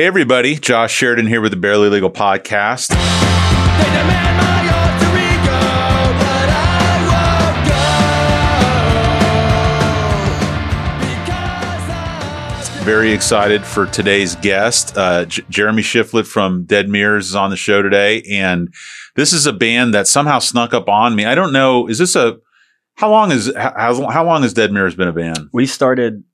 Hey, everybody. Josh Sheridan here with the Barely Legal Podcast. They demand my alter ego, but I won't go. Because I Very excited for today's guest. Uh, J- Jeremy Shiflett from Dead Mirrors is on the show today. And this is a band that somehow snuck up on me. I don't know. Is this a, how long is, how, how long has Dead Mirrors been a band? We started,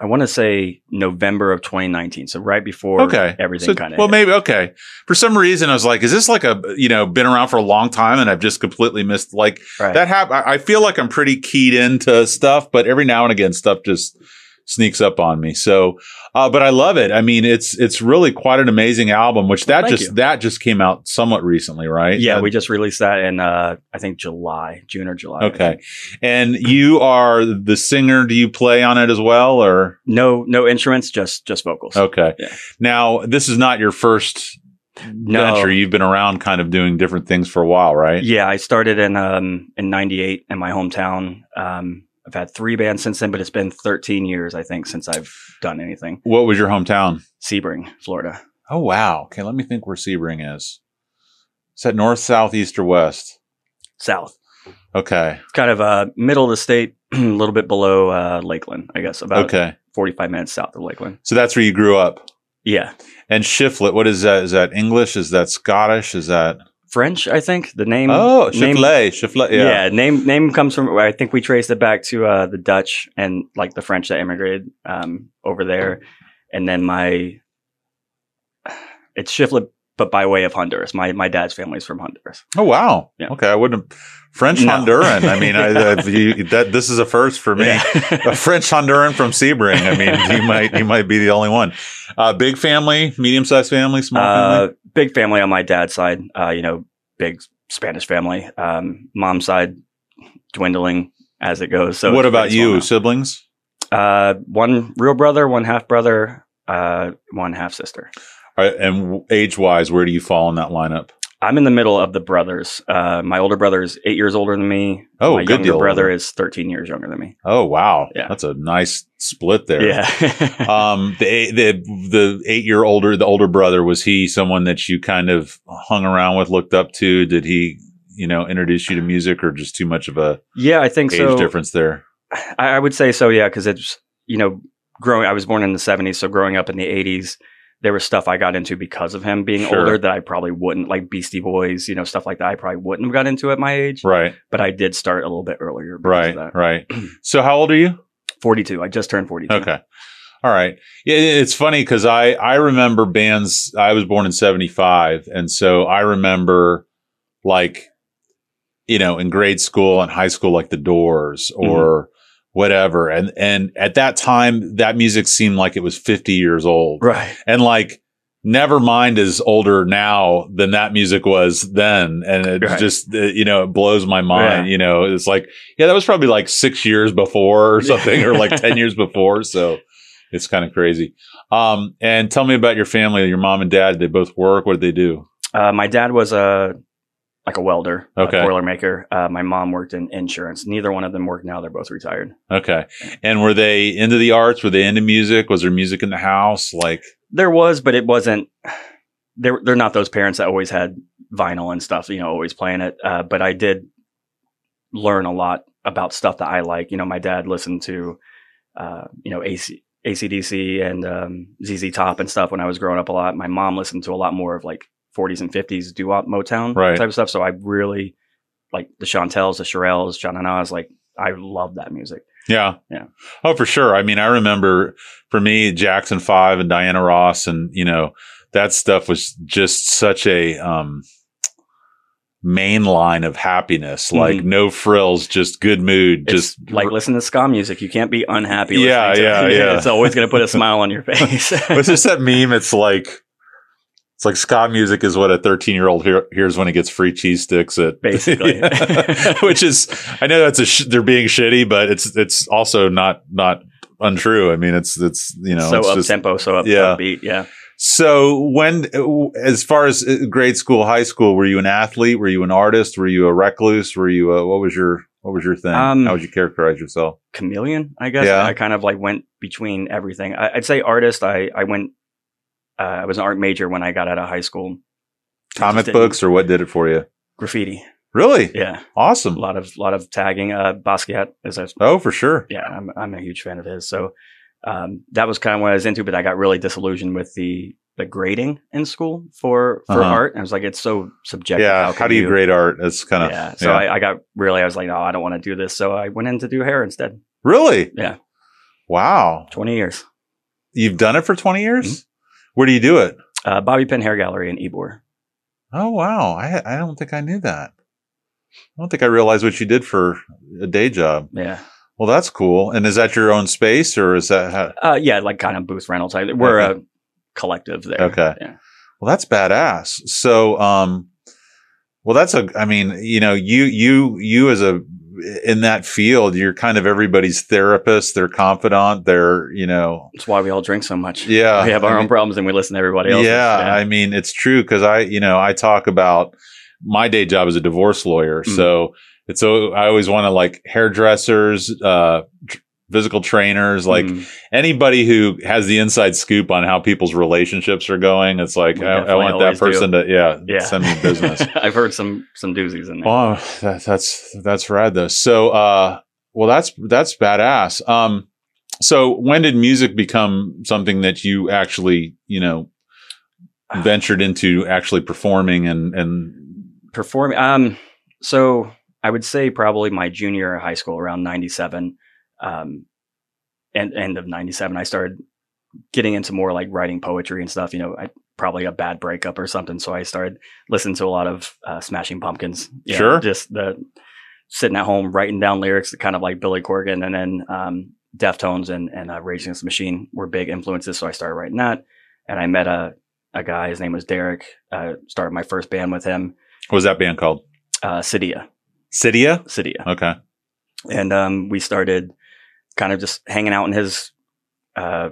I want to say November of 2019. So right before Okay. everything So- kind of. Well, maybe, okay. For some reason, I was like, is this like a, you know, been around for a long time and I've just completely missed, like, right. that hap- I I feel like I'm pretty keyed into stuff, but every now and again, stuff just sneaks up on me. So, uh, but I love it. I mean, it's it's really quite an amazing album. Which that Thank just you. that just came out somewhat recently, right? yeah, Uh, we just released that in, uh, I think July, June or July. Okay. And you are the singer. Do you play on it as well, or No, no instruments, just, just vocals. okay? Yeah. Now, this is not your first No. venture. You've been around, kind of doing different things for a while, right? Yeah, I started in, um, in 98 in my hometown. Um, I've had three bands since then, but it's been 13 years, I think, since I've done anything. What was your hometown? Sebring, Florida. Oh wow. Okay, let me think where Sebring is. Is that north, south, east, or west? South. Okay. Kind of, uh, middle of the state, a little bit below, uh, Lakeland, I guess, about Okay. 45 minutes south of Lakeland. So that's where you grew up. Yeah. And Shiflet, what is that? Is that English? Is that Scottish? Is that French, I think. The name. Oh, name. Shiflet. Yeah. Yeah. name name comes from. I think we traced it back to uh, the Dutch and like the French that immigrated um, over there, and then my. It's Shiflet, but by way of Honduras. My my dad's family is from Honduras. Oh wow. Yeah. Okay, I wouldn't. French No. Honduran. I mean, I, I, you, that this is a first for me. A French Honduran from Sebring. I mean, you might you might be the only one. Uh, big family, medium sized family, small uh, family. big family on my dad's side. Uh, you know, big Spanish family. Um, mom's side dwindling as it goes. So what about you? now. Siblings? Uh, one real brother, one half brother, uh, one half sister. Uh, and age wise, where do you fall in that lineup? I'm in the middle of the brothers. Uh, my older brother is eight years older than me. Oh, my good younger deal brother is 13 years younger than me. Oh wow, Yeah. that's a nice split there. Yeah. um the eight- the the eight year older the older brother was he someone that you kind of hung around with looked up to did he you know introduce you to music or just too much of a yeah, I think age so. difference there I, I would say so. Yeah, because it's you know growing. I was born in the 70s, so growing up in the 80s, there was stuff I got into because of him being Sure. older that I probably wouldn't like Beastie Boys, you know, stuff like that. I probably wouldn't have got into at my age, right but I did start a little bit earlier. right of that. right so how old are you 42. I just turned 42. okay all right yeah it's funny because i i remember bands i was born in 75 and so i remember like you know in grade school and high school like the doors mm-hmm. or whatever and and at that time that music seemed like it was 50 years old Right. and like Nevermind is older now than that music was then, and it Right. just you know it blows my mind. Yeah. You know, it's like yeah, that was probably like six years before or something, or like ten years before. So it's kind of crazy. Um, and tell me about your family. Your mom and dad. They both work. What did they do? Uh, my dad was a like a welder, Okay. a boiler maker. Uh, my mom worked in insurance. Neither one of them work now. They're both retired. Okay. And were they into the arts? Were they into music? Was there music in the house? Like There was, but it wasn't. They're they're not those parents that always had vinyl and stuff. You know, always playing it. Uh, but I did learn a lot about stuff that I like. You know, my dad listened to, uh, you know, AC. ACDC and um, ZZ Top and stuff when I was growing up a lot. My mom listened to a lot more of like 40s and 50s doo-wop Motown Right. type of stuff. So I really like the Chantels, the Shirelles, John and Oz. Like I love that music. Yeah. Yeah. Oh, for sure. I mean, I remember for me, Jackson Five and Diana Ross, and you know that stuff was just such a um, main line of happiness. Like Mhm. no frills, just good mood. It's just like listen to ska music. You can't be unhappy. Yeah, to yeah, it. yeah. It's always going to put a smile on your face. what's just that meme? It's like. It's like ska music is what a 13 year old hear, hears when he gets free cheese sticks at Basically. Which is I know that's a sh- they're being shitty, but it's it's also not not untrue. I mean, it's it's you know so up just- tempo, so up, Yeah. upbeat. Yeah. So when, as far as uh, grade school, high school, were you an athlete? Were you an artist? Were you a recluse? Were you a, what was your, what was your thing? Um, How would you characterize yourself? chameleon, I guess. Yeah. I kind of like went between everything. I, I'd say artist. I I went Uh, I was an art major when I got out of high school. Comic books or what did it for you? graffiti. Really? Yeah, Awesome. a lot of lot of tagging. Uh, Basquiat is a Oh, for sure. yeah, I'm I'm a huge fan of his. So um, that was kind of what I was into, but I got really disillusioned with the the grading in school for for Uh-huh. art. I was like, it's so subjective. Yeah. How can do you grade art? It's kind of Yeah. So I, I got really, I was like, no, I don't want to do this. So I went in to do hair instead. really. Yeah. Wow. Twenty years. You've done it for twenty years. Mm-hmm. Where do you do it? Uh, Bobby Pin Hair Gallery in Ybor. Oh wow. I I don't think I knew that. I don't think I realized what you did for a day job. Yeah. Well, that's cool. And is that your own space or is that how, Uh, yeah, like kind of booth rental type. We're a collective there. Okay. Yeah. Well, that's badass. So, um, well, that's a, I mean, you know, you, you, you as a, in that field, you're kind of everybody's therapist, their confidant, their, you know, That's why we all drink so much. yeah. We have our I own mean, problems and we listen to everybody else. Yeah, I mean, it's true because I, you know, I talk about my day job as a divorce lawyer. Mm. So it's so I always want to like hairdressers, uh, tr- physical trainers, like Mm. anybody who has the inside scoop on how people's relationships are going. It's like I, I want that person to, yeah, yeah. send me business. I've heard some some doozies in there. Oh, that, that's that's rad though. So, uh, well, that's that's badass. Um, so when did music become something that you actually, you know, ventured into actually performing and and performing um so i would say probably my junior high school around 97 um and end of 97 i started getting into more like writing poetry and stuff you know I, probably a bad breakup or something so i started listening to a lot of uh, smashing pumpkins know, Sure. just the sitting at home writing down lyrics kind of like billy corgan and then um deftones and and uh, rage against the machine were big influences so i started writing that and i met a a guy his name was derek uh started my first band with him what was that band called? uh, Cydia, Cydia. Cydia, Okay. and um, we started kind of just hanging out in his uh,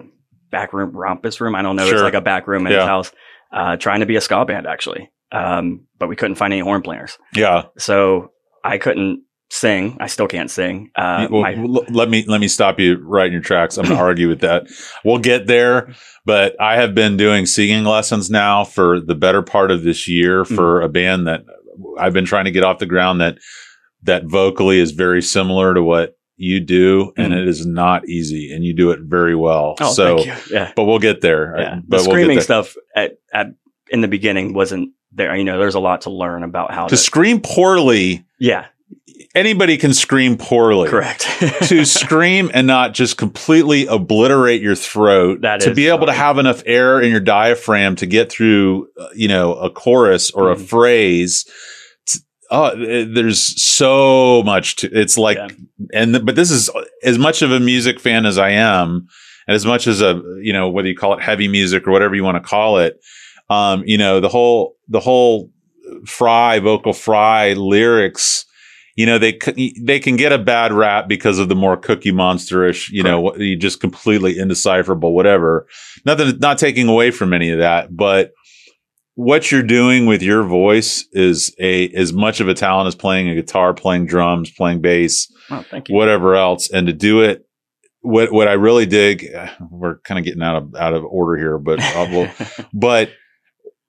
back room, rompus room. I don't know, Sure. it's like a back room in Yeah. his house, uh, trying to be a ska band actually, um, but we couldn't find any horn players, Yeah. so I couldn't sing. I still can't sing. Uh, well, my, let me let me stop you right in your tracks. I'm going to argue with that. We'll get there, but I have been doing singing lessons now for the better part of this year for Mm-hmm. a band that I've been trying to get off the ground that that vocally is very similar to what you do, and Mhm. it is not easy, and you do it very well. oh, so. Yeah, but we'll get there. yeah. But the we'll screaming there. stuff at, at in the beginning wasn't there. You know, there's a lot to learn about how to to. scream poorly, yeah, anybody can scream poorly. correct. to scream and not just completely obliterate your throat That to be able to have enough air in your diaphragm to get through uh, you know a chorus or a Mhm. phrase oh eh, there's so much to it's like Yeah. and but this is as much of a music fan as i am and as much as a you know whether you call it heavy music or whatever you want to call it um you know the whole the whole fry vocal fry lyrics you know they they can get a bad rap because of the more cookie monsterish you know what you just completely indecipherable whatever nothing not taking away from any of that but what you're doing with your voice is a as much of a talent as playing a guitar playing drums playing bass oh, whatever else and to do it what what i really dig we're kind of getting out of out of order here but uh, we'll, but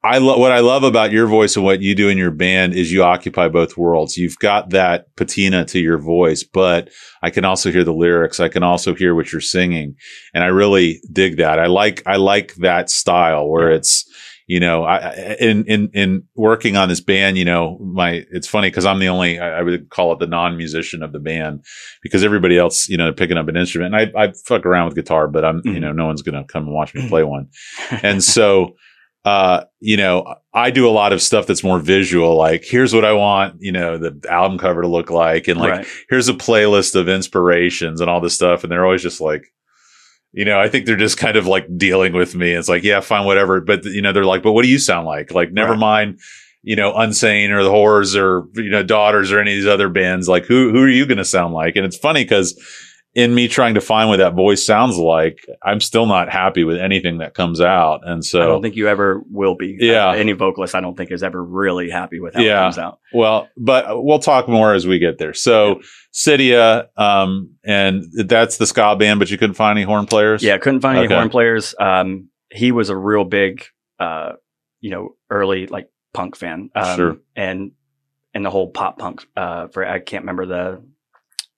I love what I love about your voice and what you do in your band is you occupy both worlds. You've got that patina to your voice, but I can also hear the lyrics. I can also hear what you're singing, and I really dig that. I like I like that style where Yeah. it's you know I in in in working on this band. You know, my it's funny because I'm the only I, I would call it the non musician of the band because everybody else you know picking up an instrument. And I I fuck around with guitar, but I'm you Mhm. know no one's gonna come and watch me play one, and so uh, you know, I do a lot of stuff that's more visual. Like, here's what I want, you know, the album cover to look like, and like, Right. here's a playlist of inspirations and all this stuff. And they're always just like, you know, I think they're just kind of like dealing with me. It's like, yeah, fine, whatever. But you know, they're like, but what do you sound like? Like, never Right. mind, you know, Unsane or the Horrors or you know, Daughters or any of these other bands. Like, who who are you going to sound like? And it's funny because in me trying to find what that voice sounds like, I'm still not happy with anything that comes out. And so I don't think you ever will be. Yeah. Uh, any vocalist I don't think is ever really happy with how Yeah. it comes out. Well, but we'll talk more as we get there. So, Cydia, um, and that's the ska band, but you couldn't find any horn players. Yeah, couldn't find any horn players. Um, he was a real big uh, you know, early like punk fan. Um, Sure. And and the whole pop punk. Uh, for I can't remember the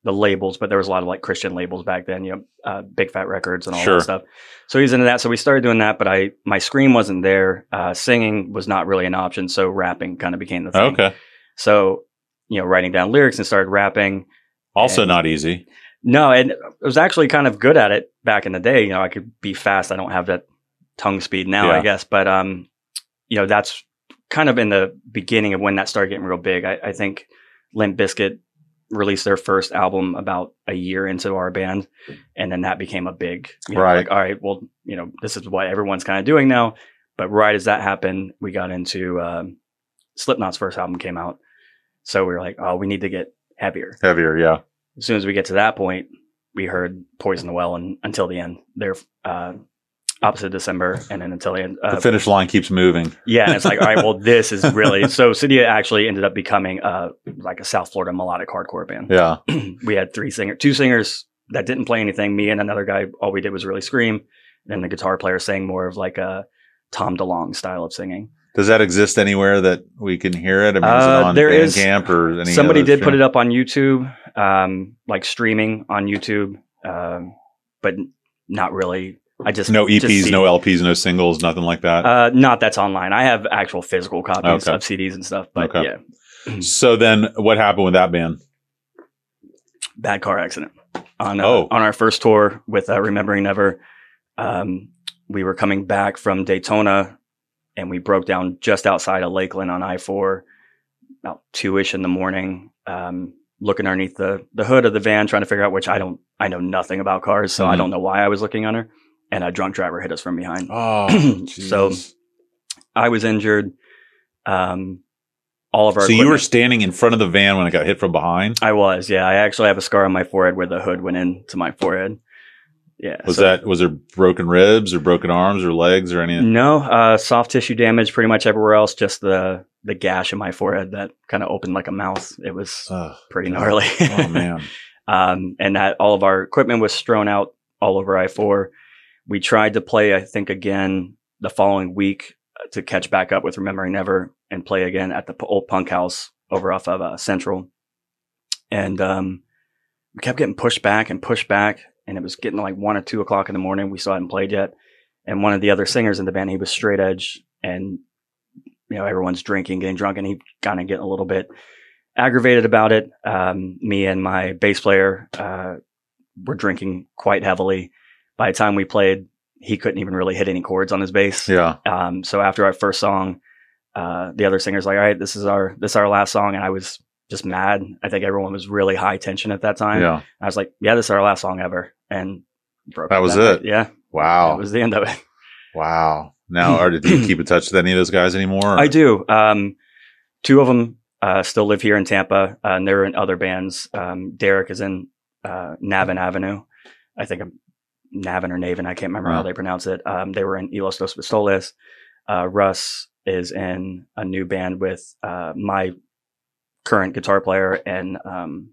the labels, but there was a lot of like Christian labels back then. You know, uh, Big Fat Records and all Sure. that stuff. So he's into that. So we started doing that, but I my scream wasn't there. Uh, singing was not really an option, so rapping kind of became the thing. Okay. So you know, writing down lyrics and started rapping. Also And- not easy. No, and I was actually kind of good at it back in the day. You know, I could be fast. I don't have that tongue speed now, Yeah. I guess. But um, you know, that's kind of in the beginning of when that started getting real big. I, I think Limp Bizkit released their first album about a year into our band, and then that became a big you know, Right. Like, all right, well, you know, this is what everyone's kind of doing now. But right as that happened, we got into um, Slipknot's first album came out, so we were like, oh, we need to get heavier Heavier, yeah. as soon as we get to that point, we heard Poison the Well and until the end. They're uh, opposite December, and then until the end. the Uh, finish line keeps moving. yeah, and it's like, all right, well, this is really so. Cydia actually ended up becoming uh, like a South Florida melodic hardcore band. Yeah. we had three singer, two singers that didn't play anything. Me and another guy, all we did was really scream. And then the guitar player sang more of like a Tom DeLonge style of singing. Does that exist anywhere that we can hear it? I mean, is it Uh, on there is- Bandcamp or any Somebody did put it up on YouTube, um, like streaming on YouTube, um, but not really. I just No EPs, see- no LPs, no singles, nothing like that. Uh, not that's online. I have actual physical copies Okay. of CDs and stuff, but Okay. yeah, so then what happened with that band? bad car accident on uh, Oh. on our first tour with uh, Remembering Never. Um, we were coming back from Daytona, and we broke down just outside of Lakeland on I four, about two ish in the morning. Um, looking underneath the the hood of the van, trying to figure out which I don't I know nothing about cars, so I Mhm. don't know why I was looking under. And a drunk driver hit us from behind. Oh, So. I was injured. Um, all of our so you were standing in front of the van when it got hit from behind. I was, yeah. I actually have a scar on my forehead where the hood went into my forehead. Yeah. Was so- that was there broken ribs or broken arms or legs or anything? no uh, soft tissue damage pretty much everywhere else? Just the the gash in my forehead that kind of opened like a mouth. It was Ugh. pretty gnarly. oh man. um, and that all of our equipment was strewn out all over I four. We tried to play, I think, again the following week uh, to catch back up with Remembering Never and play again at the old punk house over off of uh, Central. And um, we kept getting pushed back and pushed back, and it was getting like one or two o'clock in the morning. We still hadn't played yet. And one of the other singers in the band, he was straight edge, and you know everyone's drinking, getting drunk, and he kind of getting a little bit aggravated about it. Um, me and my bass player uh, were drinking quite heavily. By the time we played, he couldn't even really hit any chords on his bass. Yeah. Um, so after our first song, uh, the other singer's like, "All right, this is our this is our last song," and I was just mad. I think everyone was really high tension at that time. Yeah. I was like, "Yeah, this is our last song ever," and broke That was night. it? Yeah, Wow. that was the end of it. wow. Now, or did you keep in touch with any of those guys anymore? or- I do. Um, two of them uh, still live here in Tampa, uh, and they're in other bands. Um, Derek is in uh, Navin Avenue. I think I'm Navin or Navin. I can't remember how they pronounce it. Um, they were in Elos Dos Pistoles. Uh, Russ is in a new band with uh, my current guitar player and um,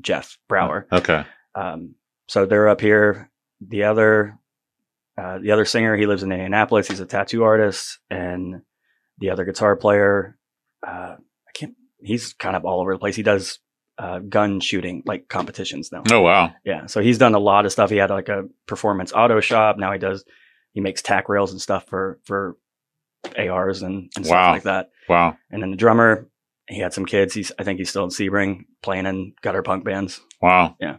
Jeff Brower. Okay. Um, so they're up here. The other, uh, the other singer, he lives in Indianapolis. He's a tattoo artist, and the other guitar player, uh, I can't. He's kind of all over the place. He does uh, gun shooting like competitions now. Oh wow. Yeah, so he's done a lot of stuff. He had like a performance auto shop. Now he does. He makes tack rails and stuff for for ARs and, and stuff like that. Wow. And then the drummer, he had some kids. He's I think he's still in Sebring playing in gutter punk bands. Wow. Yeah.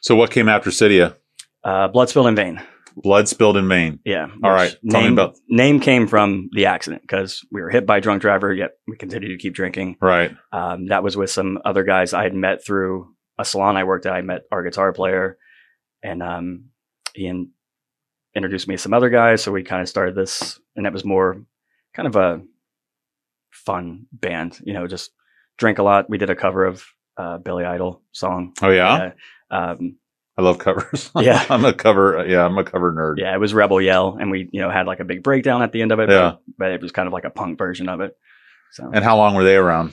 So what came after Cydia? Uh, Blood spilled in vain. Blood spilled in vain. Yeah. All right. which right, me Name, about- name came from the accident because we were hit by a drunk driver, yet we continued to keep drinking. Right. Um, that was with some other guys I had met through a salon I worked at. I met our guitar player, and um, he introduced me to some other guys. So we kind of started this, and it was more kind of a fun band, you know, just drink a lot. We did a cover of uh, Billy Idol song. Oh yeah. Yeah. Um, I love covers. Yeah. I'm a cover. Yeah, I'm a cover nerd. yeah, it was Rebel Yell, and we, you know, had like a big breakdown at the end of it. Yeah. But, but it was kind of like a punk version of it. So And how long were they around?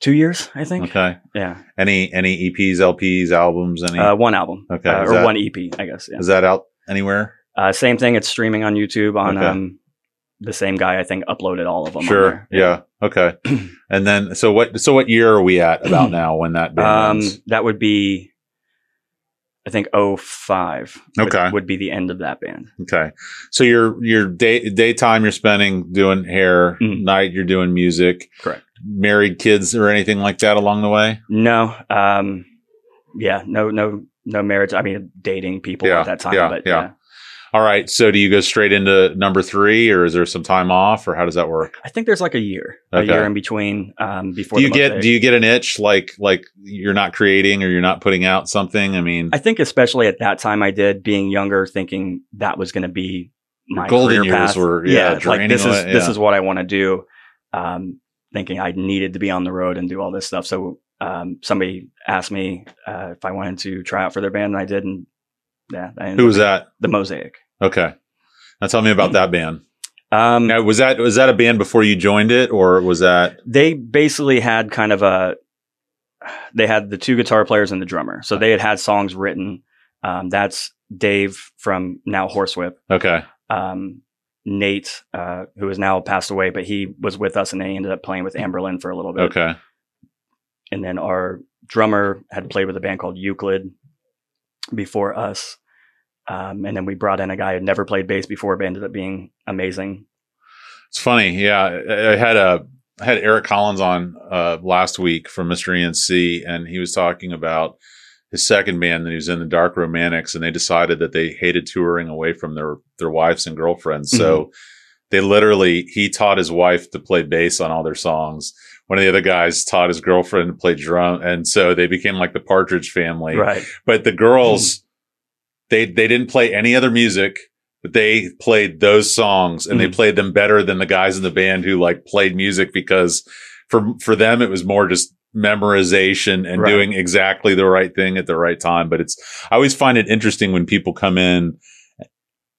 two years, I think. Okay. Yeah. Any any EPs, LPs, albums? Any? Uh, one album. Okay, Uh, or that- one EP, I guess. Yeah. is that out anywhere? Uh, same thing. It's streaming on YouTube on Okay. um, the same guy, I think, uploaded all of them. Sure. there. Yeah. Okay. and then, so what? So what year are we at about now when that Um, ends? that would be, I think, 05 would, Okay. would be the end of that band. Okay. So your your day daytime you're spending doing hair, Mhm. night you're doing music. Correct. Married kids or anything like that along the way? No, um, yeah, no, no, no marriage. I mean, dating people Yeah, at that time, yeah, but yeah. yeah. All right. So do you go straight into number three, or is there some time off, or how does that work? I think there's like a year, a year in between um, before. Do you get do you get an itch like like you're not creating or you're not putting out something? I mean, I think especially at that time I did being younger, thinking that was going to be my golden years path. were, yeah, like draining this is away, this is what I want to do. Um, thinking I needed to be on the road and do all this stuff. So um, somebody asked me uh, if I wanted to try out for their band, and I did. And yeah, I who was that? The Mosaic. Okay. Now tell me about that band. Um, Now, was that was that a band before you joined it, or was that they basically had kind of a they had the two guitar players and the drummer so they had had songs written um, that's dave from now horsewhip okay? um, nate uh, who has now passed away but he was with us and then he ended up playing with Anberlin for a little bit Okay. and then our drummer had played with a band called euclid before us um, and then we brought in a guy who had never played bass before but ended up being amazing It's funny. Yeah, I had a I had Eric Collins on uh, last week from Mr. ENC, and he was talking about his second band that he was in, the Dark Romantics, and they decided that they hated touring away from their their wives and girlfriends. So they literally he taught his wife to play bass on all their songs. One of the other guys taught his girlfriend to play drum, and so they became like the Partridge Family. right But the girls, they they didn't play any other music, but they played those songs and they Mhm. played them better than the guys in the band who like played music because for for them it was more just memorization and Right. doing exactly the right thing at the right time. But it's I always find it interesting when people come in,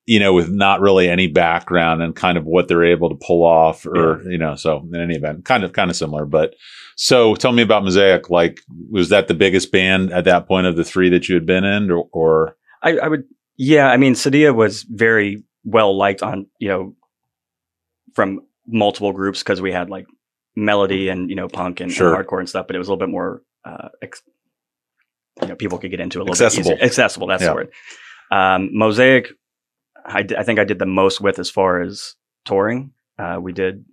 you know, with not really any background and kind of what they're able to pull off or you know, so in any event, kind of kind of similar. But so tell me about Mosaic. Like, was that the biggest band at that point of the three that you had been in, or, or I, I would, yeah. I mean, Sadia was very well liked on, you know, from multiple groups because we had like melody and you know punk and, and hardcore and stuff, but it was a little bit more, uh, ex- you know, people could get into a little Accessible. bit easier. Accessible. That's Yeah. the word. Um, Mosaic, I, d- I think I did the most with as far as touring. Uh, we did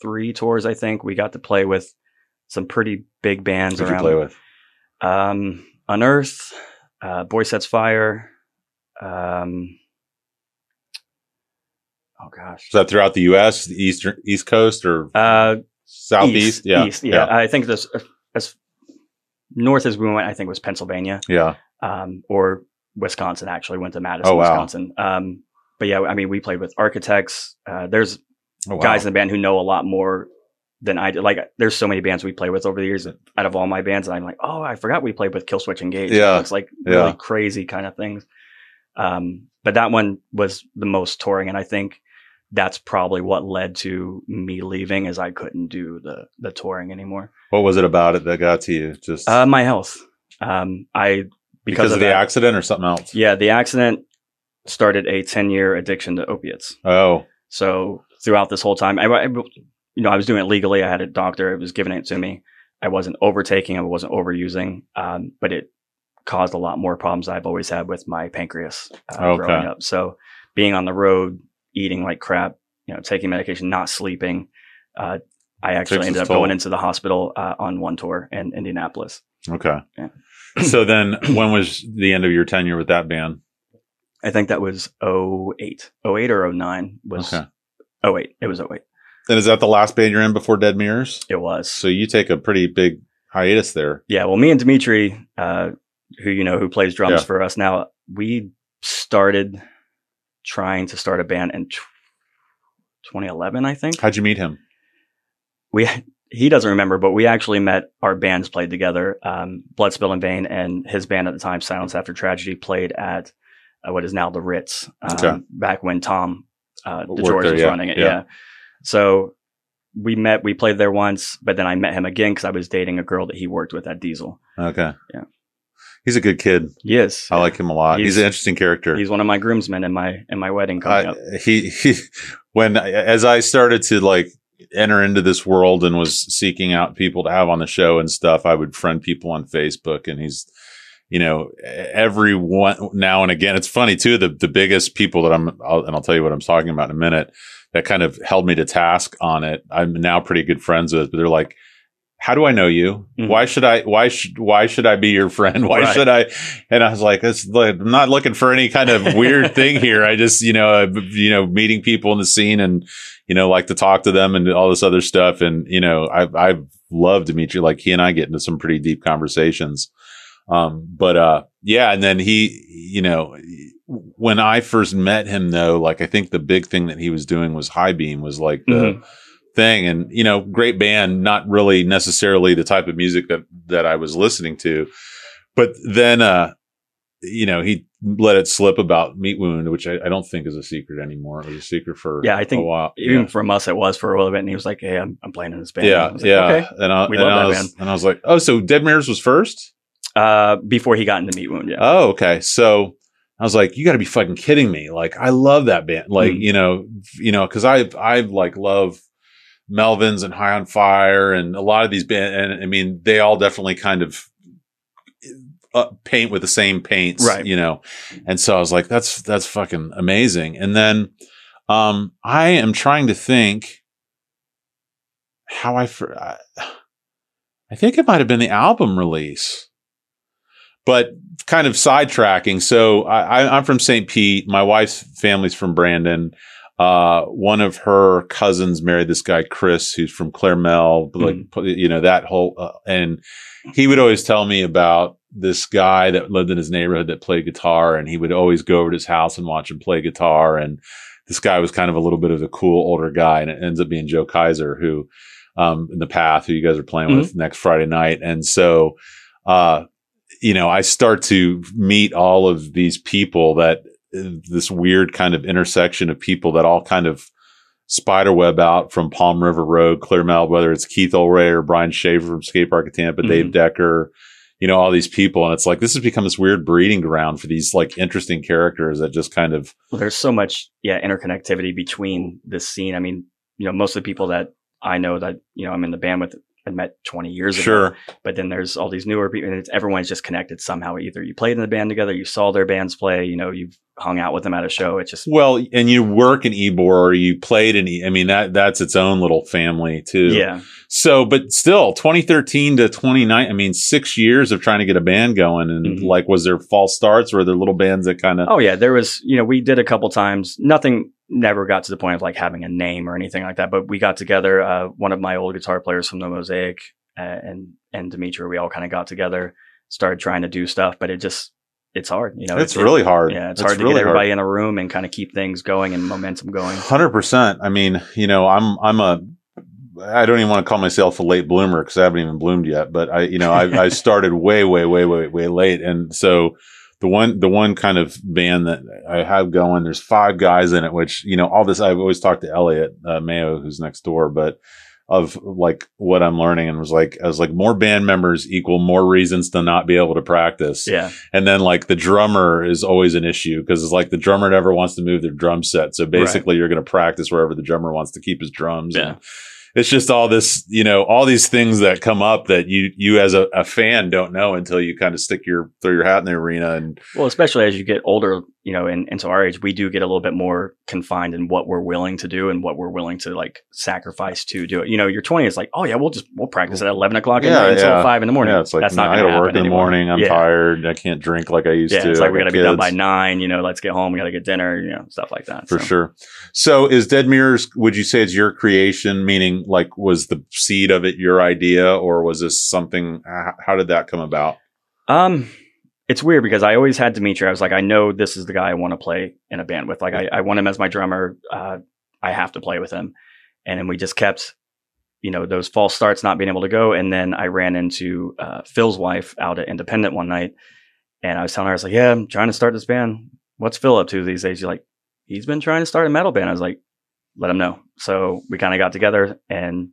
three tours. I think we got to play with some pretty big bands who did you around. play with? Um, Unearth, uh, Boy Sets Fire. Um, oh gosh, Was that throughout the U.S., the eastern East Coast, or uh, Southeast? East, yeah, East, yeah. I think this as north as we went. I think was Pennsylvania, yeah. um, or Wisconsin. Actually, went to Madison, Oh, wow. Wisconsin. Um, but yeah, I mean, we played with Architects. Uh, there's Oh, wow. guys in the band who know a lot more than I did. Like, there's so many bands we play with over the years. Out of all my bands, and I'm like, oh, I forgot we played with Killswitch Engage. Yeah. it's like really Yeah. crazy kind of things. Um, but that one was the most touring, and I think that's probably what led to me leaving, is I couldn't do the the touring anymore. what was it about it that got to you? Just Uh, my health. Um, I because, of, the that- accident or something else? Yeah, the accident started a 10 year addiction to opiates. Oh, So throughout this whole time, I, I- you know, I was doing it legally. I had a doctor; it was giving it to me. I wasn't overtaking. I wasn't overusing, um, but it caused a lot more problems I've always had with my pancreas uh, Okay. growing up. So being on the road, eating like crap, you know, taking medication, not sleeping. Uh, I actually ended up going into the hospital uh, on one tour in Indianapolis. okay. Yeah. so then, when was the end of your tenure with that band? I think that was 08. 08 or 09 was Okay. 08. It was 08. And is that the last band you're in before Dead Mirrors? It was. So you take a pretty big hiatus there. Yeah, well, me and Dimitri, uh, who you know who plays drums Yeah. for us now, we started trying to start a band in tw- 2011, I think. How'd you meet him? We he doesn't remember, but we actually met. Our bands played together. Um, Blood Spill in Vain and his band at the time, Silence After Tragedy, played at uh, what is now the Ritz. Um, Okay. Back when Tom uh, DeGeorge there, was yeah, running it, yeah. yeah. So we met. We played there once, but then I met him again because I was dating a girl that he worked with at Diesel. Okay. Yeah. He's a good kid. Yes, I like him a lot. He's, He's- an interesting character. He's one of my groomsmen in my in my wedding coming I, up. he, he, when as I started to like enter into this world and was seeking out people to have on the show and stuff, I would friend people on Facebook, and he's you know every one now and again. It's funny too. The the biggest people that I'm I'll, and I'll tell you what I'm talking about in a minute that kind of held me to task on it. I'm now pretty good friends with, but they're like. How do I know you? Mhm. Why should I? Why should? Why should I be your friend? Why Right. should I? And I was like, "It's like I'm not looking for any kind of weird thing here. I just, you know, uh, you know, meeting people in the scene and you know, like to talk to them and all this other stuff. And you know, I I've loved Dimitri. Like he and I get into some pretty deep conversations. Um, but uh, yeah, and then he, you know, when I first met him, though, like I think the big thing that he was doing was High Beam was like the Mhm. Thing, and you know, great band, not really necessarily the type of music that that I was listening to, but then uh, you know, he let it slip about Meat Wound, which I, I don't think is a secret anymore. It was a secret for Yeah, I think a while. Even yeah. from us, it was for a little bit, and he was like, "Hey, I'm, I'm playing in this band." Yeah, like, yeah, Okay. and I, We and, love I that was, band. and I was like, oh, so Dead Mirrors was first. Uh, before he got into Meat Wound, yeah. Oh, okay. So I was like, you got to be fucking kidding me. Like, I love that band. Like, Mm. you know, you know, cause I, I like love Melvins and High on Fire and a lot of these bands. And I mean, they all definitely kind of uh, paint with the same paints, Right. you know? And so I was like, that's, that's fucking amazing. And then, um, I am trying to think how I, I, I think it might have been the album release, but kind of sidetracking. So I, I, I'm from St. Pete. My wife's family's from Brandon. Uh, one of her cousins married this guy, Chris, who's from Clair-Mel, like, you know, that whole, uh, and he would always tell me about this guy that lived in his neighborhood that played guitar and he would always go over to his house and watch him play guitar. And this guy was kind of a little bit of a cool older guy and it ends up being Joe Kaiser, who, um, in the path, who you guys are playing with next Friday night. And so, uh, you know, I start to meet all of these people that this weird kind of intersection of people that all kind of spiderweb out from Palm River Road, Clair-Mel, whether it's Keith Olray or Brian Schaefer from Skate Park of Tampa, Dave mm-hmm. Decker, you know, all these people. And it's like, this has become this weird breeding ground for these like interesting characters that just kind of, Well, there's so much, yeah, interconnectivity between this scene. I mean, you know, most of the people that I know that you know I'm in the band with I met 20 years ago. sure. But then there's all these newer people, and it's, everyone's just connected somehow. Either you played in the band together, you saw their bands play, you know, you've hung out with them at a show. It's just Well, and you work in Ybor or you played in, E- I mean, that, that's its own little family too. yeah, So, but still, 2013 to 29, I mean, six years of trying to get a band going. And Mhm. like, was there false starts or were there little bands that kind of, Oh yeah, there was. You know, we did a couple times. Nothing never got to the point of like having a name or anything like that. But we got together. Uh, one of my old guitar players from the Mosaic uh, and and Dimitri, we all kind of got together, started trying to do stuff. But it just it's hard. You know, it's It- really hard. Yeah, it's, hard to get everybody in a room and kind of keep things going and momentum going. Hundred percent. I mean, you know, I'm I'm a I don't even want to call myself a late bloomer because I haven't even bloomed yet. But I, you know, I, I started way, way, way, way, way late, and so the one the one kind of band that I have going, there's five guys in it. Which you know, all this I've always talked to Elliot uh, Mayo, who's next door, but of like what I'm learning, and was like, I was like, more band members equal more reasons to not be able to practice. Yeah, And then like the drummer is always an issue because it's like the drummer never wants to move their drum set. So basically you're going to practice wherever the drummer wants to keep his drums. Yeah. And it's just all this, you know, all these things that come up that you, you as a, a fan don't know until you kind of stick your, throw your hat in the arena. And well, especially as you get older, you know, and into our age, we do get a little bit more confined in what we're willing to do and what we're willing to like sacrifice to do it. You know, your 20 is like, oh yeah, we'll just we'll practice at 11 o'clock Yeah, night until yeah. five in the morning. yeah, it's like, That's not I going got to to work in the morning. I'm yeah. tired. I can't drink like I used Yeah, to. it's like we got got to be done by nine. You know, let's get home. We got to get dinner. You know, stuff like that. For So, sure. So is Dead Mirrors, would you say it's your creation? Meaning like, was the seed of it your idea or was this something, how did that come about? Um, it's weird because I always had Dimitri. I was like, I know this is the guy I want to play in a band with. Like, I, I want him as my drummer. Uh, I have to play with him. And then we just kept, you know, those false starts not being able to go. And then I ran into uh, Phil's wife out at Independent one night, and I was telling her, I was like, Yeah, I'm trying to start this band. What's Phil up to these days? She's like, He's been trying to start a metal band. I was like, Let him know. So we kind of got together, and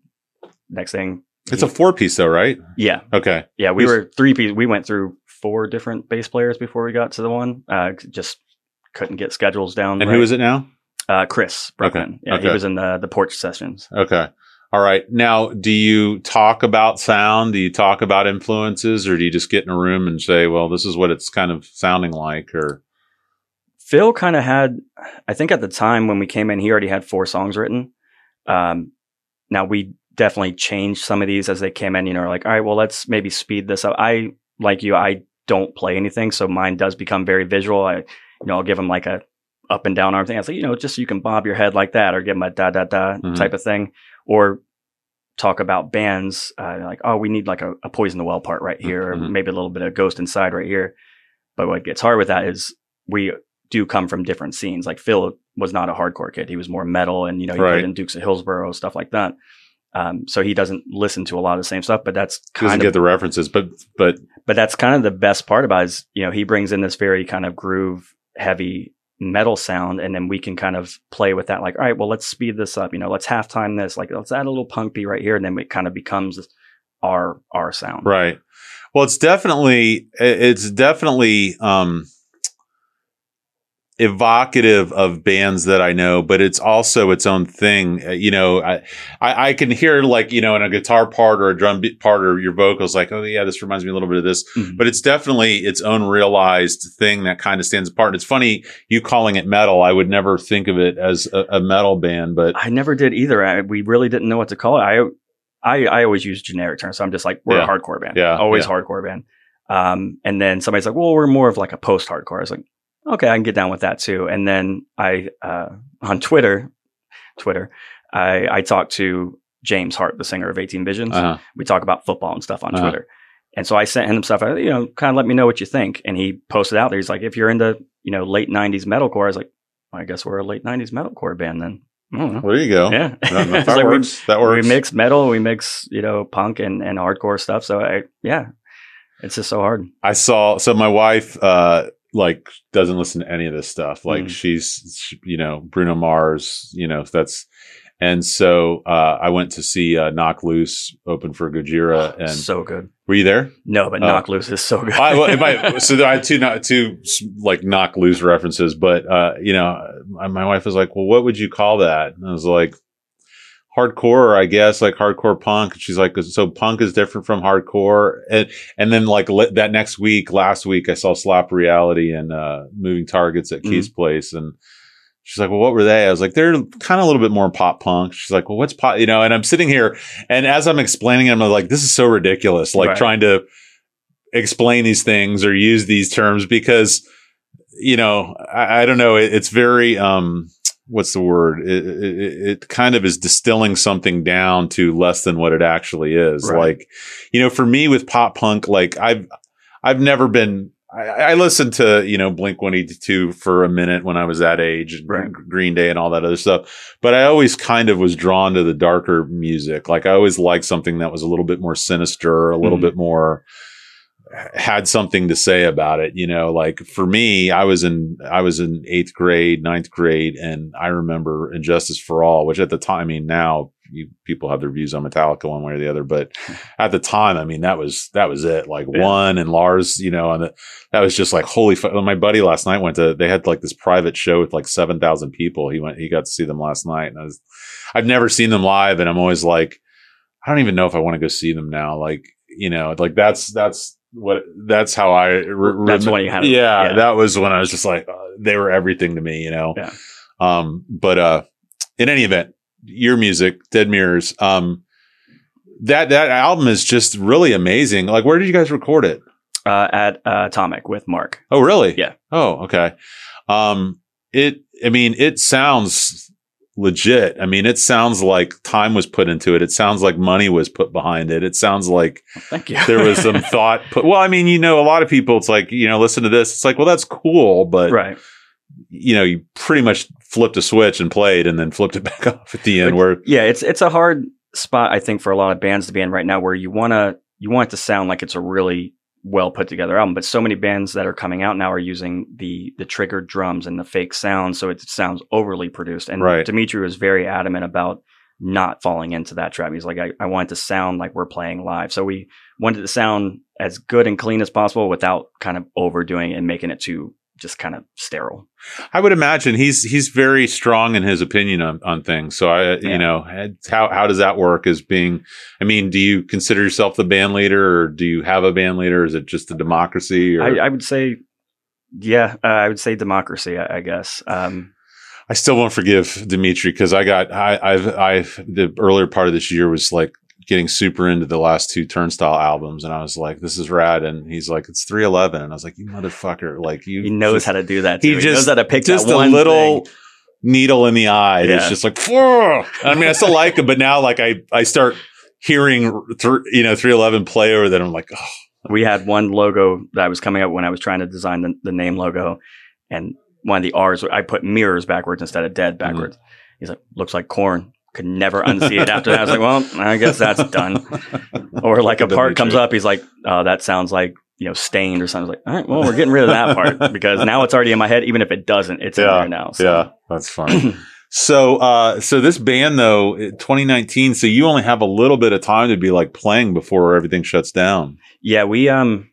next thing, It's a four piece though, right? yeah, Okay. yeah, we Who's- were three piece. We went through four different bass players before we got to the one. Uh, just couldn't get schedules down. And right. who is it now? Uh, Chris Brookman. Yeah, he was in the the porch sessions. Okay. All right. Now, do you talk about sound? Do you talk about influences or do you just get in a room and say, well, this is what it's kind of sounding like or Phil kind of had, I think at the time when we came in, he already had four songs written. Um, now we definitely changed some of these as they came in. You know, like all right, well, let's maybe speed this up. I like you, I don't play anything, so mine does become very visual. I, you know, I'll give them like a up and down arm thing. I was like, you know, just so you can bob your head like that, or give them a da da da Mhm. type of thing, or talk about bands uh, like, oh, we need like a, a poison the well part right here, or Mhm. maybe a little bit of ghost inside right here. But what gets hard with that is we do come from different scenes. Like Phil was not a hardcore kid; he was more metal, and you know, he Right. played in Dukes of Hillsborough stuff like that. Um, so he doesn't listen to a lot of the same stuff, but that's doesn't kind get of the references, but, but but that's kind of the best part about it is you know he brings in this very kind of groove heavy metal sound and then we can kind of play with that like all right well let's speed this up you know let's halftime this like let's add a little punk beat right here and then it kind of becomes our our sound Right. Well, it's definitely it's definitely um evocative of bands that I know, but it's also its own thing. Uh, You know, I, I I can hear like you know in a guitar part or a drum beat part or your vocals like, oh yeah, this reminds me a little bit of this. Mhm. But it's definitely its own realized thing that kind of stands apart. And it's funny you calling it metal. I would never think of it as a, a metal band, but i never did either I, we really didn't know what to call it i i, I always use generic terms so i'm just like we're Yeah. a hardcore band Yeah, always yeah. hardcore band um and then somebody's like well we're more of like a post hardcore i was like okay i can get down with that too and then i uh on twitter twitter i i talked to james hart the singer of 18 visions uh, we talk about football and stuff on Uh-huh. Twitter. And so I sent him stuff, you know, kind of let me know what you think. And he posted out there. He's like, if you're into, you know, late 90s metalcore, I was like, well, I guess we're a late 90s metalcore band then. I don't know. well, there you go. Yeah. That, that like we- works. that works. We mix metal, we mix, you know, punk and, and hardcore stuff. So I, yeah, it's just so hard. I saw so my wife uh like doesn't listen to any of this stuff. Like Mm. she's you know Bruno Mars, you know that's and so uh I went to see uh Knocked Loose open for Gojira and so good. were you there? No, but Oh. Knocked Loose is so good. I, well, if I, so I had two not two like Knocked Loose references, but uh you know my, my wife was like, "Well, what would you call that?" And I was like hardcore, I guess, like hardcore punk. And she's like, so punk is different from hardcore. And, and then like li- that next week, last week, I saw Slap Reality and, uh, Moving Targets at Keith's place. And she's like, well, what were they? I was like, they're kind of a little bit more pop punk. She's like, well, what's pop? You know, and I'm sitting here and as I'm explaining, it, I'm like, this is so ridiculous. Like Right. trying to explain these things or use these terms because, you know, I, I don't know. It, it's very, um, what's the word? It, it, it kind of is distilling something down to less than what it actually is. Right. Like, you know, for me with pop punk, like I've, I've never been, I, I listened to, you know, Blink 182 for a minute when I was that age, Right. Green Day and all that other stuff. But I always kind of was drawn to the darker music. Like I always liked something that was a little bit more sinister, a little Mhm. bit more, had something to say about it. You know, like for me, I was in I was in eighth grade, ninth grade, and I remember And Justice for All, which at the time, I mean, now you, people have their views on Metallica one way or the other, but at the time, I mean, that was that was it. Like Yeah. one and Lars, you know, and the, that was just like holy. Fu- my buddy last night went to they had like this private show with like seven thousand people. He went, he got to see them last night, and I was I've never seen them live, and I'm always like, I don't even know if I want to go see them now. Like, you know, like that's that's what that's how I. Re- That's when you had it. yeah, Yeah. that was when I was just like, uh, they were everything to me, you know. Yeah. Um, but uh, in any event, your music, Dead Mirrors, um, that that album is just really amazing. Like, where did you guys record it? uh, at uh, Atomic with Mark. Oh, really? Yeah. Oh, okay. Um, it, I mean, it sounds legit. I mean, it sounds like time was put into it. It sounds like money was put behind it. It sounds like Thank you. there was some thought put. Well, I mean, you know, a lot of people, it's like, you know, listen to this. It's like, well, that's cool, but right. you know, you pretty much flipped a switch and played and then flipped it back off at the end where, Yeah, it's it's a hard spot I think for a lot of bands to be in right now, where you wanna you want it to sound like it's a really well put together album, but so many bands that are coming out now are using the the triggered drums and the fake sound, so it sounds overly produced. And Right. Dimitri was very adamant about not falling into that trap. He's like, I, I want it to sound like we're playing live. So we wanted it to sound as good and clean as possible without kind of overdoing it and making it too just kind of sterile. I would imagine he's he's very strong in his opinion on, on things. So I, Yeah. you know, how how does that work? As being, I mean, do you consider yourself the band leader, or do you have a band leader? Is it just a democracy? Or I, I would say, yeah, uh, I would say democracy. I, I guess. Um, I still won't forgive Dimitri because I got I, I've I've the earlier part of this year was like getting super into the last two Turnstile albums, and I was like, "This is rad," and he's like, "It's 311," and I was like, "You motherfucker!" Like you, he knows just, how to do that. Too. he He, just- knows how to pick just that a little thing. needle in the eye. It's just like. I mean, I still like him, but now like I I start hearing th- you know 311 play over that. I'm like, oh, we had one logo that was coming up when I was trying to design the, the name logo, and one of the R's I put mirrors backwards instead of dead mm-hmm. backwards. He's like, looks like Korn. Could never unsee it after that. I was like, well, I guess that's done. Or like a part comes up, he's like, oh, that sounds like you know Staind or something. I was like, all right, well, we're getting rid of that part because now it's already in my head. Even if it doesn't, it's in there now. So. Yeah, that's funny. so, uh, so this band though, 2019. So you only have a little bit of time to be like playing before everything shuts down. Yeah, we um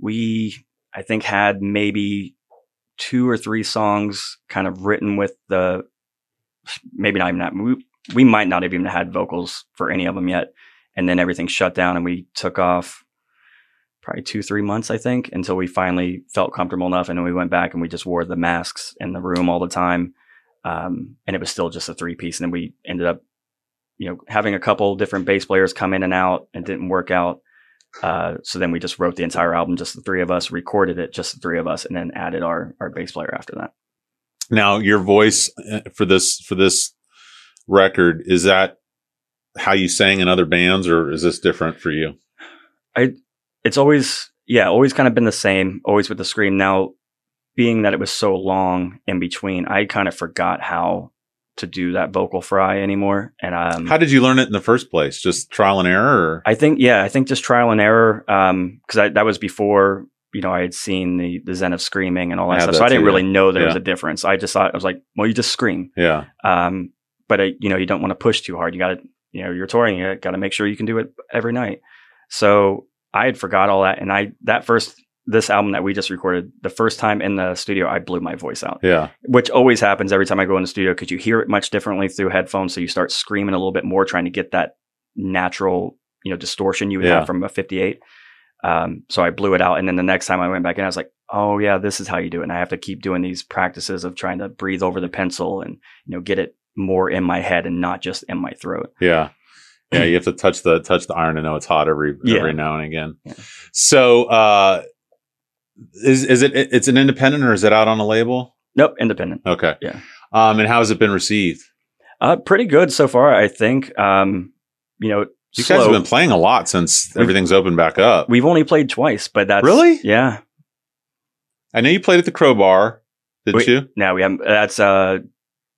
we I think had maybe two or three songs kind of written with the maybe not even that we we might not have even had vocals for any of them yet, and then everything shut down and we took off probably two three months I think until we finally felt comfortable enough and then we went back and we just wore the masks in the room all the time, um, and it was still just a three piece and then we ended up you know having a couple different bass players come in and out and didn't work out. Uh, so then we just wrote the entire album, just the three of us, recorded it, just the three of us, and then added our our bass player after that. Now, your voice uh, for this for this record is that how you sang in other bands, or is this different for you? I It's always, yeah, always kind of been the same, always with the scream. Now, being that it was so long in between, I kind of forgot how to do that vocal fry anymore. And um, How did you learn it in the first place? Just trial and error? Or? I think, yeah, I think just trial and error. Um, cause that was before, you know, I had seen the, the Zen of screaming and all that stuff. that So I didn't too, really know there was a difference. I just thought, I was like, well, you just scream. yeah. Um, but uh, you know, you don't want to push too hard. You got to, you know, you're touring. You got to make sure you can do it every night. So I had forgot all that, and I that first this album that we just recorded, the first time in the studio, I blew my voice out, Yeah. which always happens every time I go in the studio because you hear it much differently through headphones. So you start screaming a little bit more, trying to get that natural, you know, distortion you would Yeah. have from a 58. Um, so I blew it out, and then the next time I went back in, I was like, "Oh yeah, this is how you do it." And I have to keep doing these practices of trying to breathe over the pencil and you know get it more in my head and not just in my throat. Yeah. Yeah, you have to touch the touch the iron to know it's hot every Yeah. every now and again. Yeah. So, uh, is is it it's an independent or is it out on a label? Nope, independent. Okay. Yeah. Um, and how has it been received? Uh, pretty good so far, I think. Um, you know, You slow. guys have been playing a lot since We've- everything's opened back up. We've only played twice, but that's Really? yeah. I know you played at the Crowbar, didn't you? Now we have that's uh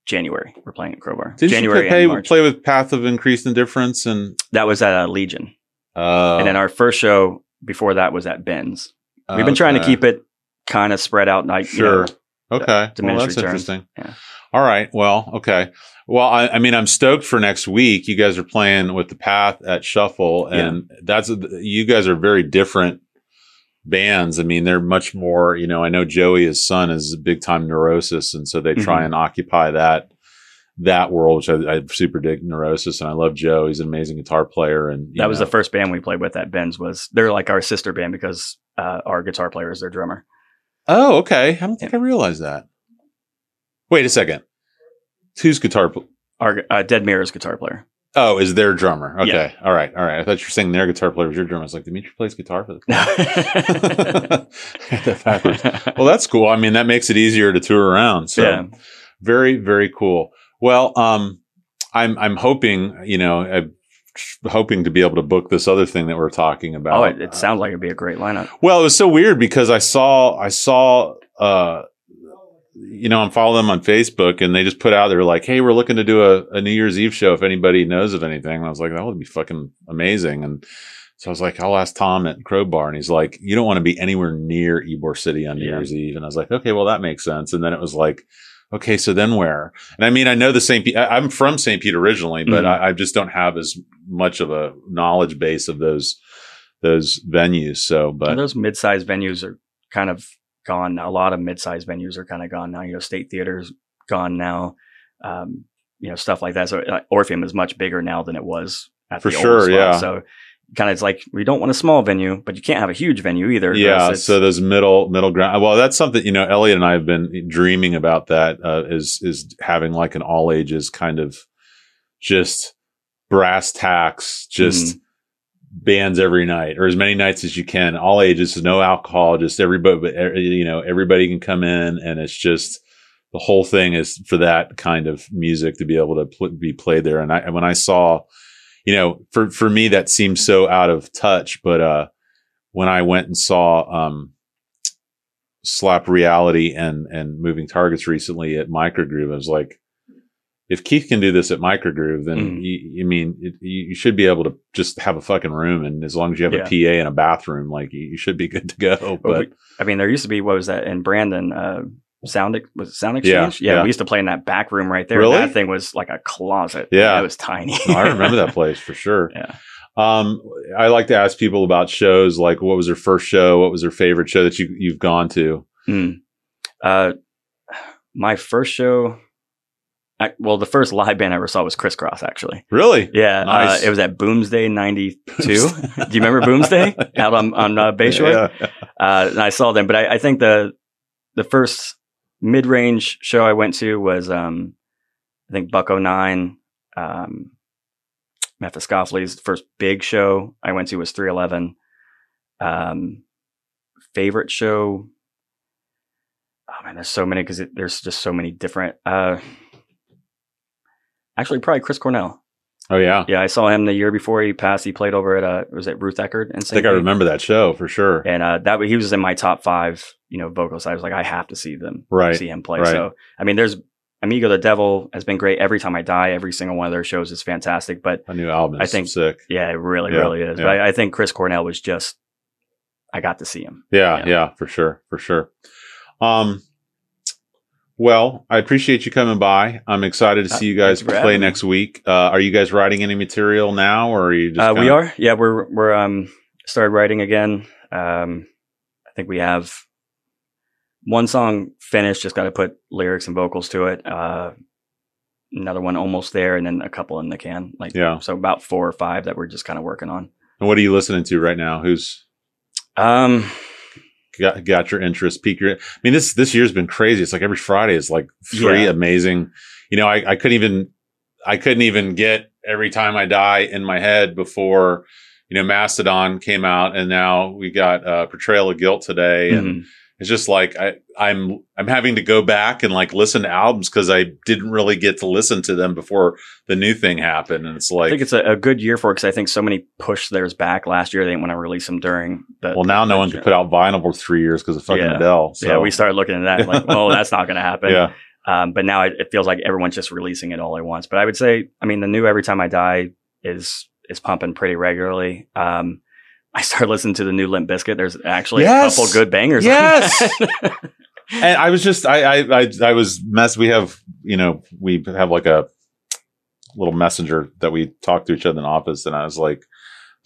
January. We're playing at Crowbar. Did January you play, and March. play with Path of Increased Indifference and that was at uh, Legion, uh, and then our first show before that was at Ben's. We've been trying to keep it kind of spread out. Like you Sure. know, Okay. Well, that's interesting. Yeah. All right. Well, okay. Well, I, I mean, I'm stoked for next week. You guys are playing with the Path at Shuffle, and that's you guys are very different bands. I mean, they're much more. You know, I know Joey, his son, is a big time Neurosis, and so they try Mhm. and occupy that that world, which I, I super dig Neurosis, and I love Joe. He's an amazing guitar player, and that was the first band we played with at Ben's. Was they're like our sister band because uh, our guitar player is their drummer. Oh, okay. I don't think I realized that. Wait a second. Who's guitar? Pl- Our uh, Dead Mirror's guitar player. oh, is their drummer? Okay. Yeah. All right. All right. I thought you were saying their guitar player was your drummer. I was like, Dimitri plays guitar for the. Got that backwards. Well, that's cool. I mean, that makes it easier to tour around. So yeah. very, very cool. Well, um, I'm I'm hoping you know I'm hoping to be able to book this other thing that we're talking about. Oh, it, it sounds like it'd be a great lineup. Well, it was so weird because I saw I saw uh you know, I'm following them on Facebook and they just put out they're like, Hey, we're looking to do a, a New Year's Eve show if anybody knows of anything. And I was like, that would be fucking amazing. And so I was like, I'll ask Tom at Crowbar and he's like, You don't want to be anywhere near Ybor City on New Yeah. Year's Eve. And I was like, Okay, well that makes sense. And then it was like, Okay, so then where? And I mean, I know the St. Pete, I'm from St. Pete originally, but Mhm. I, I just don't have as much of a knowledge base of those those venues. So, but And those mid-sized venues are kind of gone. A lot of mid-sized venues are kind of gone now. You know, State Theater's gone now. Um, you know, stuff like that. So uh, Orpheum is much bigger now than it was at For the sure, yeah. So kind of it's like we don't want a small venue, but you can't have a huge venue either. Yeah, so those middle middle ground. Well, that's something you know. Elliot and I have been dreaming about. That uh, is is having like an all ages kind of just brass tacks, just Mm-hmm. Bands every night or as many nights as you can. All ages, no alcohol, just everybody. uh, You know, everybody can come in, and it's just the whole thing is for that kind of music to be able to pl- be played there. And I when I saw, you know, for for me that seems so out of touch, but uh when I went and saw um, Slap Reality and and Moving Targets recently at Microgroove, I was like, if Keith can do this at Microgroove, then Mm. you, you mean it, you should be able to just have a fucking room, and as long as you have Yeah. a PA and a bathroom, like you, should be good to go. But we- I mean, there used to be what was that in Brandon? Uh, Sound was it Sound Exchange? Yeah, yeah. we used to play in that back room right there. Really? That thing was like a closet. Yeah. it was tiny. I remember that place for sure. Yeah. Um, I like to ask people about shows, like what was their first show, what was their favorite show that you you've gone to. Hmm. Uh, my first show, I, well, the first live band I ever saw was Kris Kross. Actually, Really? yeah, Nice. uh, it was at Boomsday '92. Do you remember Boomsday out on on uh, Bayshore? Yeah. uh, and I saw them. But I, I think the the first mid range show I went to was um, I think Buck-O-Nine. Um, Mephistopheles. First big show I went to was 311. Um, favorite show. Oh man, there's so many because there's just so many different. Uh, actually, probably Chris Cornell. Oh yeah. Yeah, I saw him the year before he passed. He played over at uh, was it Ruth Eckerd and I think I remember that show for sure. and uh, that he was in my top five, you know, vocals. I was like, I have to see them, Right, see him play. right. So, I mean, there's Amigo the Devil has been great. Every time I die, every single one of their shows is fantastic. But A new album. I Is think- sick. yeah, it really, Yeah, really is. yeah. But I, I think Chris Cornell was just, I got to see him. Yeah, Yeah. yeah, for sure, for sure. Um, well, I appreciate you coming by. I'm excited to Uh, see you guys play next week. Uh, are you guys writing any material now, or are you just? Uh, we kinda- are, yeah, we're we're um started writing again. Um, I think we have one song finished. Just got to put lyrics and vocals to it. Uh, another one almost there, and then a couple in the can. Like Yeah. so about four or five that we're just kind of working on. And what are you listening to right now? Who's Um, got, got your interest? Pique your. I mean, this this year's been crazy. It's like every Friday is like three Yeah. amazing. You know, I, I couldn't even I couldn't even get every time I die in my head before. You know, Mastodon came out, and now we got uh, Portrayal of Guilt today, and mhm. It's just like I, I'm I'm having to go back and like listen to albums because I didn't really get to listen to them before the new thing happened, and it's like I think it's a, a good year for it because I think so many pushed theirs back last year. They didn't want to release them during the. well, now no one can put out vinyl for three years because of fucking Yeah. Adele. So. yeah, we started looking at that like, oh, that's not going to happen. yeah, Um, but now it, it feels like everyone's just releasing it all at once. But I would say, I mean, the new Every Time I Die is is pumping pretty regularly. Um, I started listening to the new Limp Bizkit. There's actually Yes! a couple good bangers. Yes! and I was just I I I, I was mess. We have you know we have like a little messenger that we talk to each other in the office, and I was like.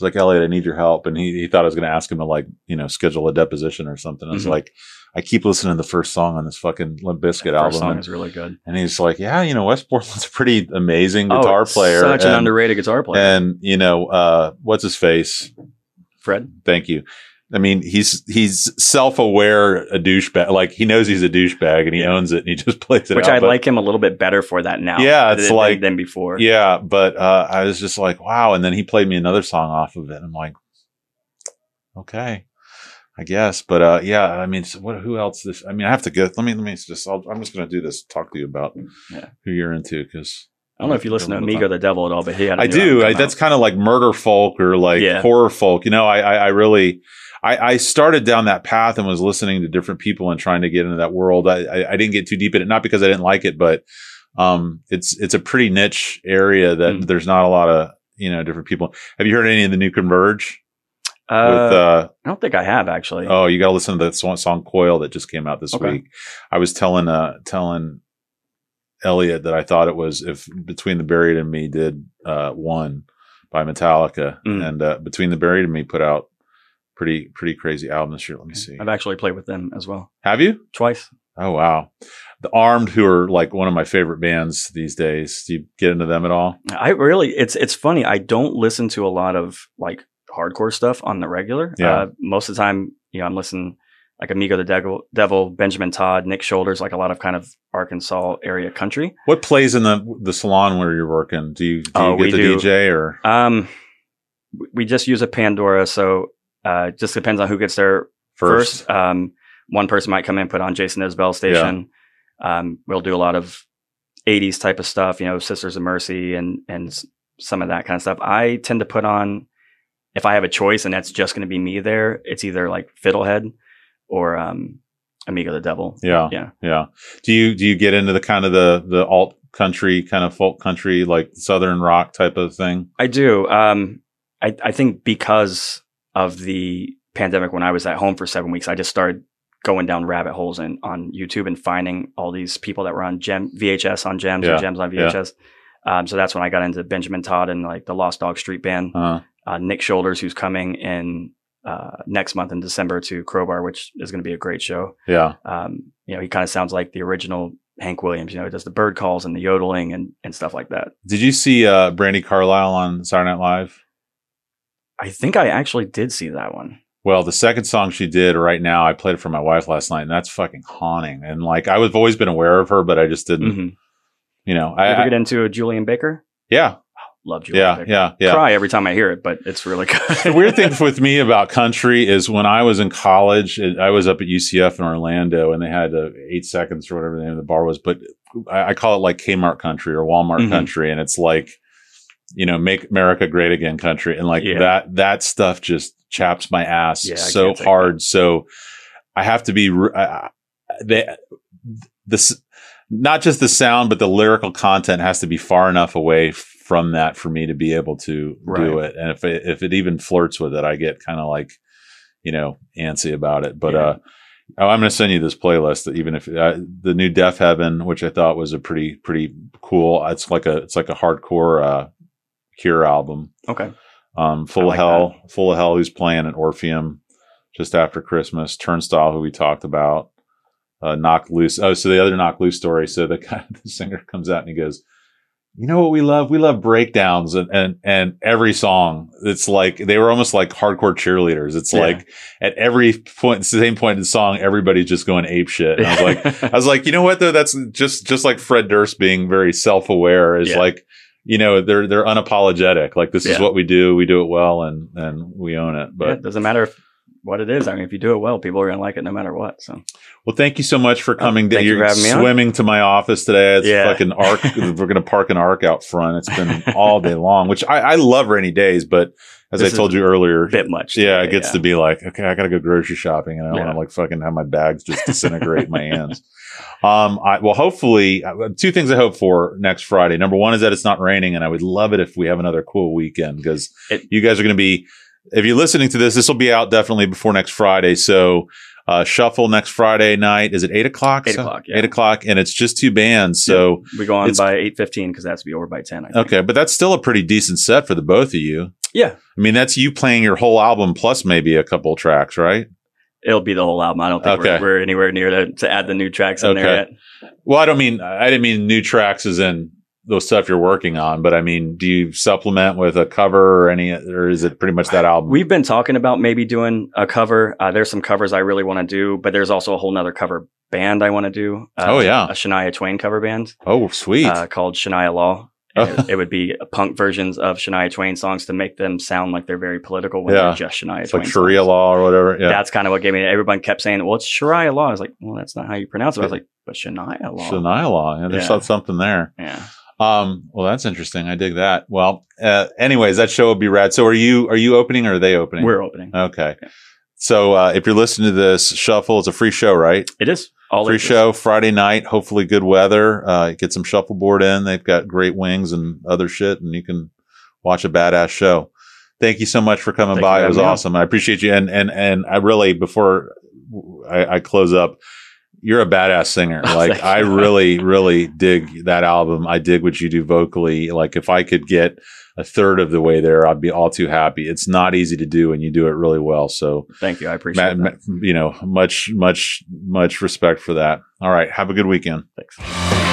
I was like, Elliot, I need your help. And he, he thought I was going to ask him to like, you know, schedule a deposition or something. I was Mhm. like, I keep listening to the first song on this fucking Limp Bizkit First album. song and- is really good. And he's like, yeah, you know, Wes Borland's a pretty amazing Oh, guitar player. such an underrated guitar player. And, you know, uh, what's his face? Fred. Thank you. I mean, he's, he's self-aware, a douchebag. Like he knows he's a douchebag and he owns it and he just plays it Which out. I like him a little bit better for that now. Yeah, it's than, like- than before. Yeah. But, uh, I was just like, wow. And then he played me another song off of it. And I'm like, okay, I guess. But, uh, yeah, I mean, so what, who else this, I mean, I have to go. Let me, let me just, I'll, I'm just going to do this, talk to you about Yeah. who you're into. Cause I don't know if you listen to Amigo the Devil at all, but he had. a I do. I, that's kind of like murder folk or like Yeah. horror folk. You know, I, I, I really, I, I started down that path and was listening to different people and trying to get into that world. I, I, I didn't get too deep in it, not because I didn't like it, but um, it's it's a pretty niche area that Mm. there's not a lot of you know different people. Have you heard any of the new Converge? Uh, with uh, I don't think I have actually. oh, you got to listen to the song, song "Coil" that just came out this Okay. week. I was telling uh telling Elliot that I thought it was if Between the Buried and Me did uh one by Metallica Mm. and uh Between the Buried and Me put out pretty pretty crazy album this year. Let me see. I've actually played with them as well Have you? twice. Oh wow. The Armed, who are like one of my favorite bands these days. Do you get into them at all? I really, it's it's funny. I don't listen to a lot of like hardcore stuff on the regular. Yeah. Uh, most of the time, you know, I'm listening like Amigo the Devil, Devil, Benjamin Todd, Nick Shoulders, like a lot of kind of Arkansas area country. What plays in the the salon where you're working? Do you do Oh, you we get the do. DJ or Um, we- just use a Pandora, so uh, it just depends on who gets there first? first. Um, one person might come in, put on Jason Isbell station. Um, we'll do a lot of '80s type of stuff, you know, Sisters of Mercy and and some of that kind of stuff. I tend to put on if I have a choice, and that's just going to be me there. It's either like Fiddlehead or um, Amigo the Devil. Yeah. Yeah. Yeah. Do you do you get into the kind of the the alt country kind of folk country like southern rock type of thing? I do. Um, I, I think because of the pandemic, when I was at home for seven weeks, I just started going down rabbit holes and on YouTube and finding all these people that were on Gem VHS on Gems Yeah, or Gems on yeah. VHS. Um, so that's when I got into Benjamin Todd and like the Lost Dog Street Band. Uh, Uh, Nick Shoulders, who's coming in uh, next month in December to Crowbar, which is going to be a great show. yeah. Um, you know, he kind of sounds like the original Hank Williams. You know, he does the bird calls and the yodeling and and stuff like that. Did you see uh Brandi Carlile on Saturday Night Live? I think I actually did see that one. Well, the second song she did right now, I played it for my wife last night, and that's fucking haunting. And like, I was always been aware of her, but I just didn't, hmm you know, I, ever I get into a Julien Baker? yeah, Love Julien yeah, yeah, yeah. Cry every time I hear it, but it's really good. the weird thing with me about country is when I was in college, I was up at UCF in Orlando, and they had uh, eight seconds or whatever the name of the bar was, but I, I call it like Kmart country or Walmart Mhm. country, and it's like, you know, make America great again country, and like Yeah. that that stuff just chaps my ass Yeah, so hard. So I have to be uh, they this not just the sound, but the lyrical content has to be far enough away from that for me to be able to do it. And if it, if it even flirts with it, I get kind of like, you know, antsy about it. But, Yeah. uh, oh, I'm going to send you this playlist that even if uh, the new Deafheaven, which I thought was a pretty, pretty cool. It's like a, it's like a hardcore, uh, Cure album. okay. Um, Full I of like Hell, Full of Hell, who's playing at Orpheum just after Christmas. Turnstile, who we talked about. Uh, Knocked Loose. Oh, so the other Knocked Loose story. So the guy, the singer comes out and he goes, you know what we love? We love breakdowns and, and, and every song. It's like, they were almost like hardcore cheerleaders. It's Yeah. like at every point, same point in the song, everybody's just going ape shit. And I was like, I was like, you know what though? That's just just like Fred Durst being very self aware. Is Yeah. like, you know, they're they're unapologetic. Like this is what we do. We do it well, and and we own it. But But it doesn't matter if, what it is. I mean, if you do it well, people are going to like it no matter what. So well, thank you so much for coming. thank you You're for having me on. swimming to my office today. It's Yeah. fucking arc. we're gonna park an arc out front. It's been all day long, which I, I love rainy days. But as This I told you earlier, bit much. yeah, today, it gets to be like, okay, I got to go grocery shopping, and I don't Yeah. want to like fucking have my bags just disintegrate in my hands. Um, I, well, hopefully, uh, two things I hope for next Friday. Number one is that it's not raining, and I would love it if we have another cool weekend because you guys are going to be. If you're listening to this, this will be out definitely before next Friday. So, uh, shuffle next Friday night. Is it eight o'clock? Eight So- o'clock, yeah. Eight o'clock, and it's just two bands. So, We go on by eight fifteen because that's to be over by ten. I think. okay, but that's still a pretty decent set for the both of you. Yeah, I mean, that's you playing your whole album plus maybe a couple tracks, right? it'll be the whole album. I don't think Okay. we're, we're anywhere near to, to add the new tracks in there yet. Well, I don't mean I didn't mean new tracks as in those stuff you're working on, but I mean, do you supplement with a cover or any, or is it pretty much that album? We've been talking about maybe doing a cover. Uh, there's some covers I really want to do, but there's also a whole nother cover band I want to do. Uh, Oh, yeah. a Shania Twain cover band oh, sweet. uh, called Shania Law. It, it would be punk versions of Shania Twain songs to make them sound like they're very political when Yeah. they're just Shania it's Twain. like Sharia songs. law or whatever. Yeah. That's kind of what gave me. Everyone kept saying, "Well, it's Sharia law." I was like, "Well, that's not how you pronounce it." I was like, "But Shania law." Shania law. Yeah, there's Yeah. something there. yeah. Um, well, that's interesting. I dig that. Well, uh, anyways, that show will be rad. So are you, are you opening or are they opening? We're opening. okay. Yeah. So, uh, if you're listening to this shuffle, it's a free show, right? It is all free is. show Friday night. Hopefully, good weather. Uh, get some shuffleboard in. They've got great wings and other shit, and you can watch a badass show. Thank you so much for coming by. It was having me on. awesome. I appreciate you. And and and I really before I, I close up, you're a badass singer. Oh, Like I really, really dig that album. I dig what you do vocally. Like if I could get a third of the way there, I'd be all too happy. It's not easy to do, and you do it really well. So, Thank you. I appreciate Matt, that. you know, much, much, much respect for that. All right, have a good weekend. Thanks.